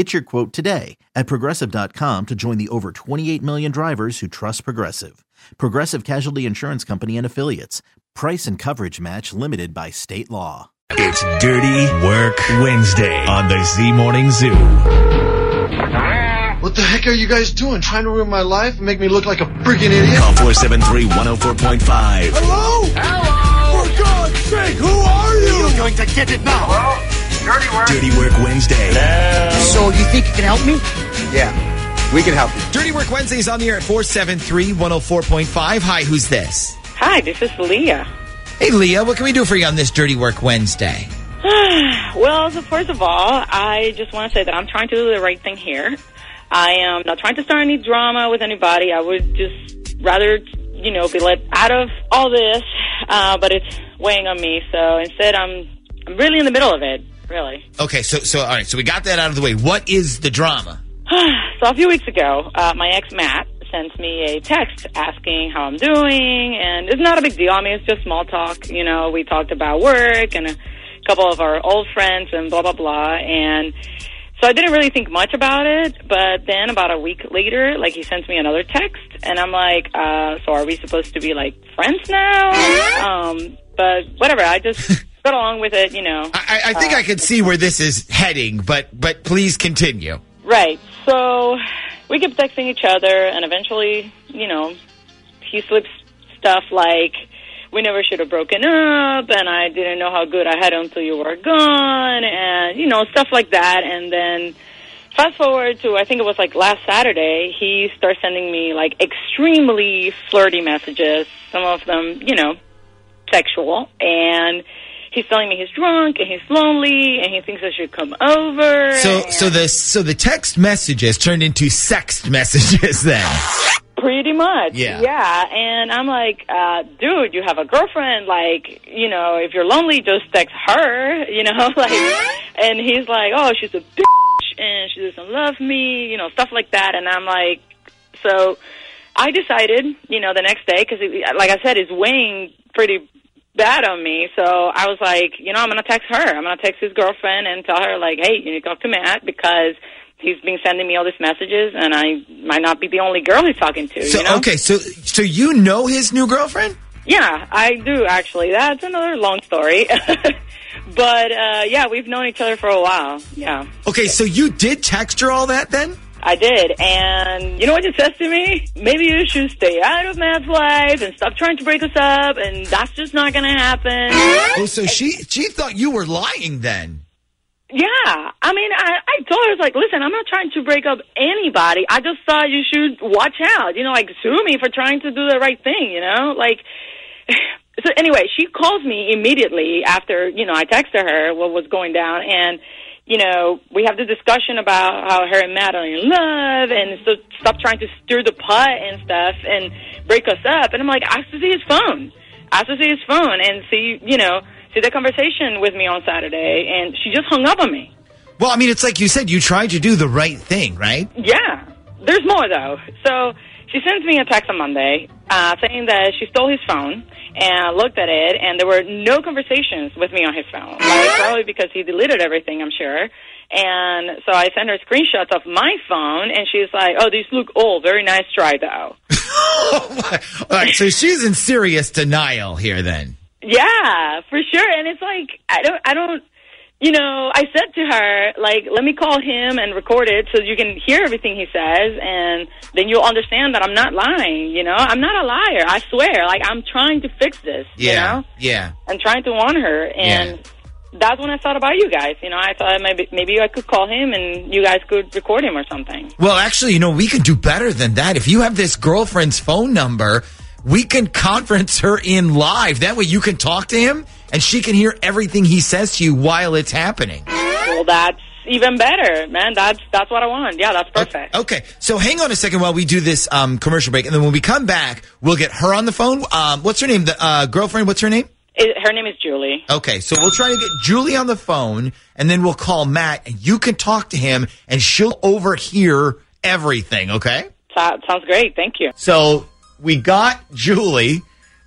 Get your quote today at progressive.com to join the over 28 million drivers who trust Progressive. Progressive Casualty Insurance Company and Affiliates. Price and coverage match limited by state law. It's Dirty Work Wednesday on the Z Morning Zoo. What the heck are you guys doing? Trying to ruin my life and make me look like a freaking idiot? Call 473 104.5. Hello? Hello? For God's sake, who are you? You're going to get it now. Dirty work. Dirty Work Wednesday. So you think you can help me? Yeah, we can help you. Dirty Work Wednesday is on the air at 473 104.5. Hi, who's this? Hi, this is Leah. Hey, Leah, what can we do for you on this Dirty Work Wednesday? well, so first of all, I just want to say that I'm trying to do the right thing here. I am not trying to start any drama with anybody. I would just rather, you know, be let out of all this, uh, but it's weighing on me. So instead, I'm I'm really in the middle of it, really. Okay, so so all right, so we got that out of the way. What is the drama? so a few weeks ago, uh, my ex Matt sent me a text asking how I'm doing, and it's not a big deal. I mean, it's just small talk. You know, we talked about work and a couple of our old friends and blah blah blah, and so I didn't really think much about it. But then about a week later, like he sends me another text, and I'm like, uh, so are we supposed to be like friends now? Um, but whatever, I just. Got along with it, you know. I, I think Uh, I can see where this is heading, but but please continue. Right. So we kept texting each other, and eventually, you know, he slips stuff like, we never should have broken up, and I didn't know how good I had until you were gone, and, you know, stuff like that. And then fast forward to, I think it was like last Saturday, he starts sending me like extremely flirty messages, some of them, you know, sexual, and he's telling me he's drunk and he's lonely and he thinks I should come over. So so the so the text messages turned into sext messages then. Pretty much. Yeah. Yeah. And I'm like, uh, dude, you have a girlfriend. Like, you know, if you're lonely, just text her, you know, like, and he's like, oh, she's a bitch and she doesn't love me, you know, stuff like that. And I'm like, so I decided, you know, the next day, because like I said, it's weighing pretty bad on me. So I was like, you know, I'm going to text her. I'm going to text his girlfriend and tell her, like, hey, you need to talk to Matt because he's been sending me all these messages and I might not be the only girl he's talking to, So you know? okay, so so you know his new girlfriend? Yeah, I do actually. That's another long story. but uh yeah, we've known each other for a while. Yeah. Okay, so you did text her all that then? I did. And you know what it says to me? Maybe you should stay out of Matt's life and stop trying to break us up and that's just not gonna happen. Oh, so she she thought you were lying then. Yeah. I mean I, I told her I was like, listen, I'm not trying to break up anybody. I just thought you should watch out. You know, like sue me for trying to do the right thing, you know? Like so anyway, she calls me immediately after, you know, I texted her what was going down and you know, we have the discussion about how her and Matt are in love and so stop trying to stir the pot and stuff and break us up. And I'm like, I have to see his phone. I have to see his phone and see, you know, see the conversation with me on Saturday. And she just hung up on me. Well, I mean, it's like you said, you tried to do the right thing, right? Yeah. There's more, though. So she sends me a text on Monday uh, saying that she stole his phone and I looked at it, and there were no conversations with me on his phone. Like, probably because he deleted everything, I'm sure. And so I sent her screenshots of my phone, and she's like, "Oh, these look old. Very nice try, though." oh All right, so she's in serious denial here then. Yeah, for sure. And it's like I don't, I don't. You know, I said to her, like, let me call him and record it so you can hear everything he says, and then you'll understand that I'm not lying, you know? I'm not a liar, I swear. Like, I'm trying to fix this, Yeah. you know? Yeah. I'm trying to warn her, and that's when I thought about you guys. You know, I thought maybe maybe I could call him and you guys could record him or something. Well, actually, you know, we can do better than that. If you have this girlfriend's phone number, we can conference her in live. That way you can talk to him and she can hear everything he says to you while it's happening. Well, that's even better, man. That's that's what I want. Yeah, that's perfect. Okay, so hang on a second while we do this um, commercial break, and then when we come back, we'll get her on the phone. Um, what's her name? The uh, girlfriend. What's her name? It, her name is Julie. Okay, so we'll try to get Julie on the phone, and then we'll call Matt, and you can talk to him, and she'll overhear everything. Okay. So, sounds great. Thank you. So we got Julie,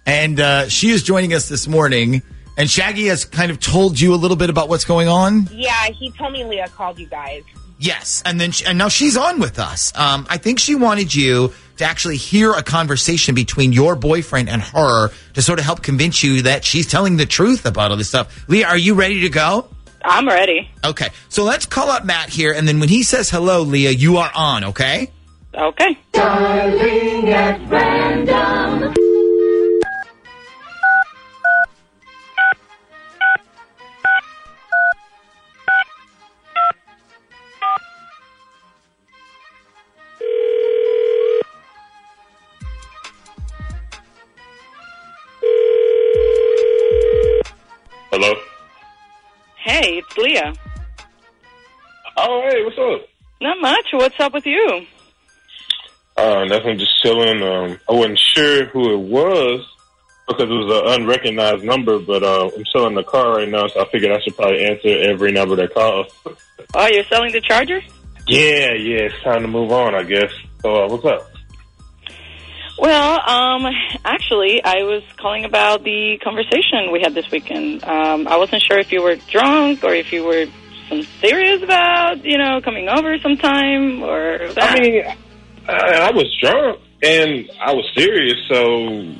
and uh, she is joining us this morning. And Shaggy has kind of told you a little bit about what's going on. Yeah, he told me Leah called you guys. Yes, and then she, and now she's on with us. Um, I think she wanted you to actually hear a conversation between your boyfriend and her to sort of help convince you that she's telling the truth about all this stuff. Leah, are you ready to go? I'm ready. Okay, so let's call up Matt here, and then when he says hello, Leah, you are on. Okay. Okay. Darling at random. Leah. Oh, hey, what's up? Not much. What's up with you? Uh, nothing, just chilling. Um, I wasn't sure who it was because it was an unrecognized number, but uh, I'm selling the car right now, so I figured I should probably answer every number that calls. Oh, you're selling the Charger? yeah, yeah, it's time to move on, I guess. So, uh, what's up? Well, um, actually, I was calling about the conversation we had this weekend. Um, I wasn't sure if you were drunk or if you were some serious about, you know, coming over sometime or that. I mean, I, I was drunk and I was serious, so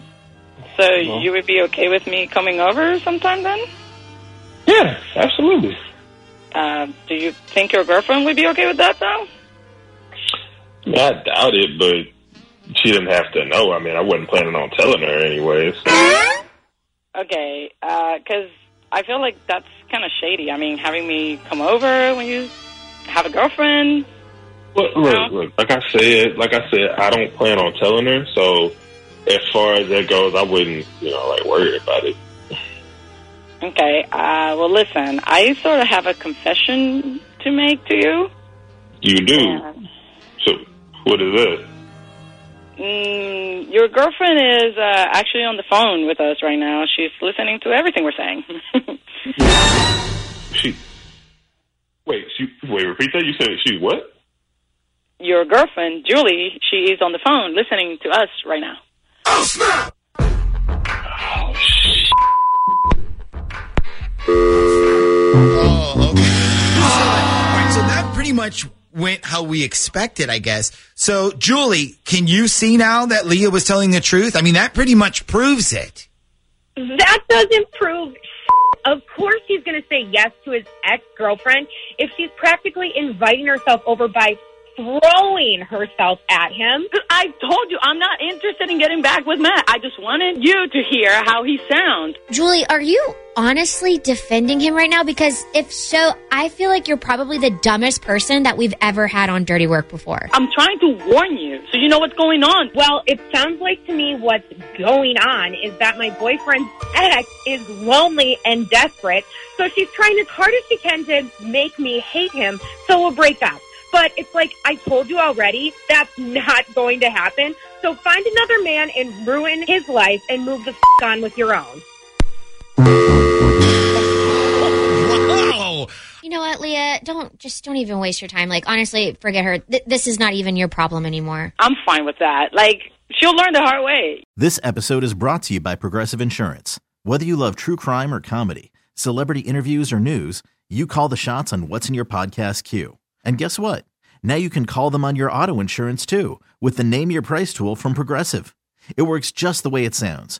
so you would be okay with me coming over sometime then? yeah, absolutely. Uh, do you think your girlfriend would be okay with that, though? I doubt it, but she didn't have to know. I mean, I wasn't planning on telling her anyways. Okay, because I feel like that's kind of shady. I mean, having me come over when you have a girlfriend. Look, look, look, like I said, like I said, I don't plan on telling her. So, as far as that goes, I wouldn't, you know, like worry about it. Okay, uh, well, listen, I sort of have a confession to make to you. You do. So, what is that? Mm, your girlfriend is uh, actually on the phone with us right now. She's listening to everything we're saying. She. Wait, she. Wait, repeat that. You said she what? your girlfriend, Julie, she is on the phone listening to us right now. Oh, snap! Oh, okay. So, right, so that pretty much went how we expected, I guess. So, Julie, can you see now that Leah was telling the truth? I mean, that pretty much proves it. That doesn't prove. Of course, he's going to say yes to his ex girlfriend if she's practically inviting herself over by throwing herself at him. I told you I'm not interested in getting back with Matt. I just wanted you to hear how he sounds. Julie, are you honestly defending him right now? Because if so, I feel like you're probably the dumbest person that we've ever had on Dirty Work before. I'm trying to warn you so you know what's going on. Well, it sounds like to me what's going on is that my boyfriend's ex is lonely and desperate, so she's trying as hard as she can to make me hate him, so we'll break up. But it's like I told you already, that's not going to happen. So find another man and ruin his life and move the f- on with your own. You know what, Leah? Don't just don't even waste your time. Like honestly, forget her. Th- this is not even your problem anymore. I'm fine with that. Like, she'll learn the hard way. This episode is brought to you by Progressive Insurance. Whether you love true crime or comedy, celebrity interviews or news, you call the shots on what's in your podcast queue. And guess what? Now you can call them on your auto insurance too with the Name Your Price tool from Progressive. It works just the way it sounds.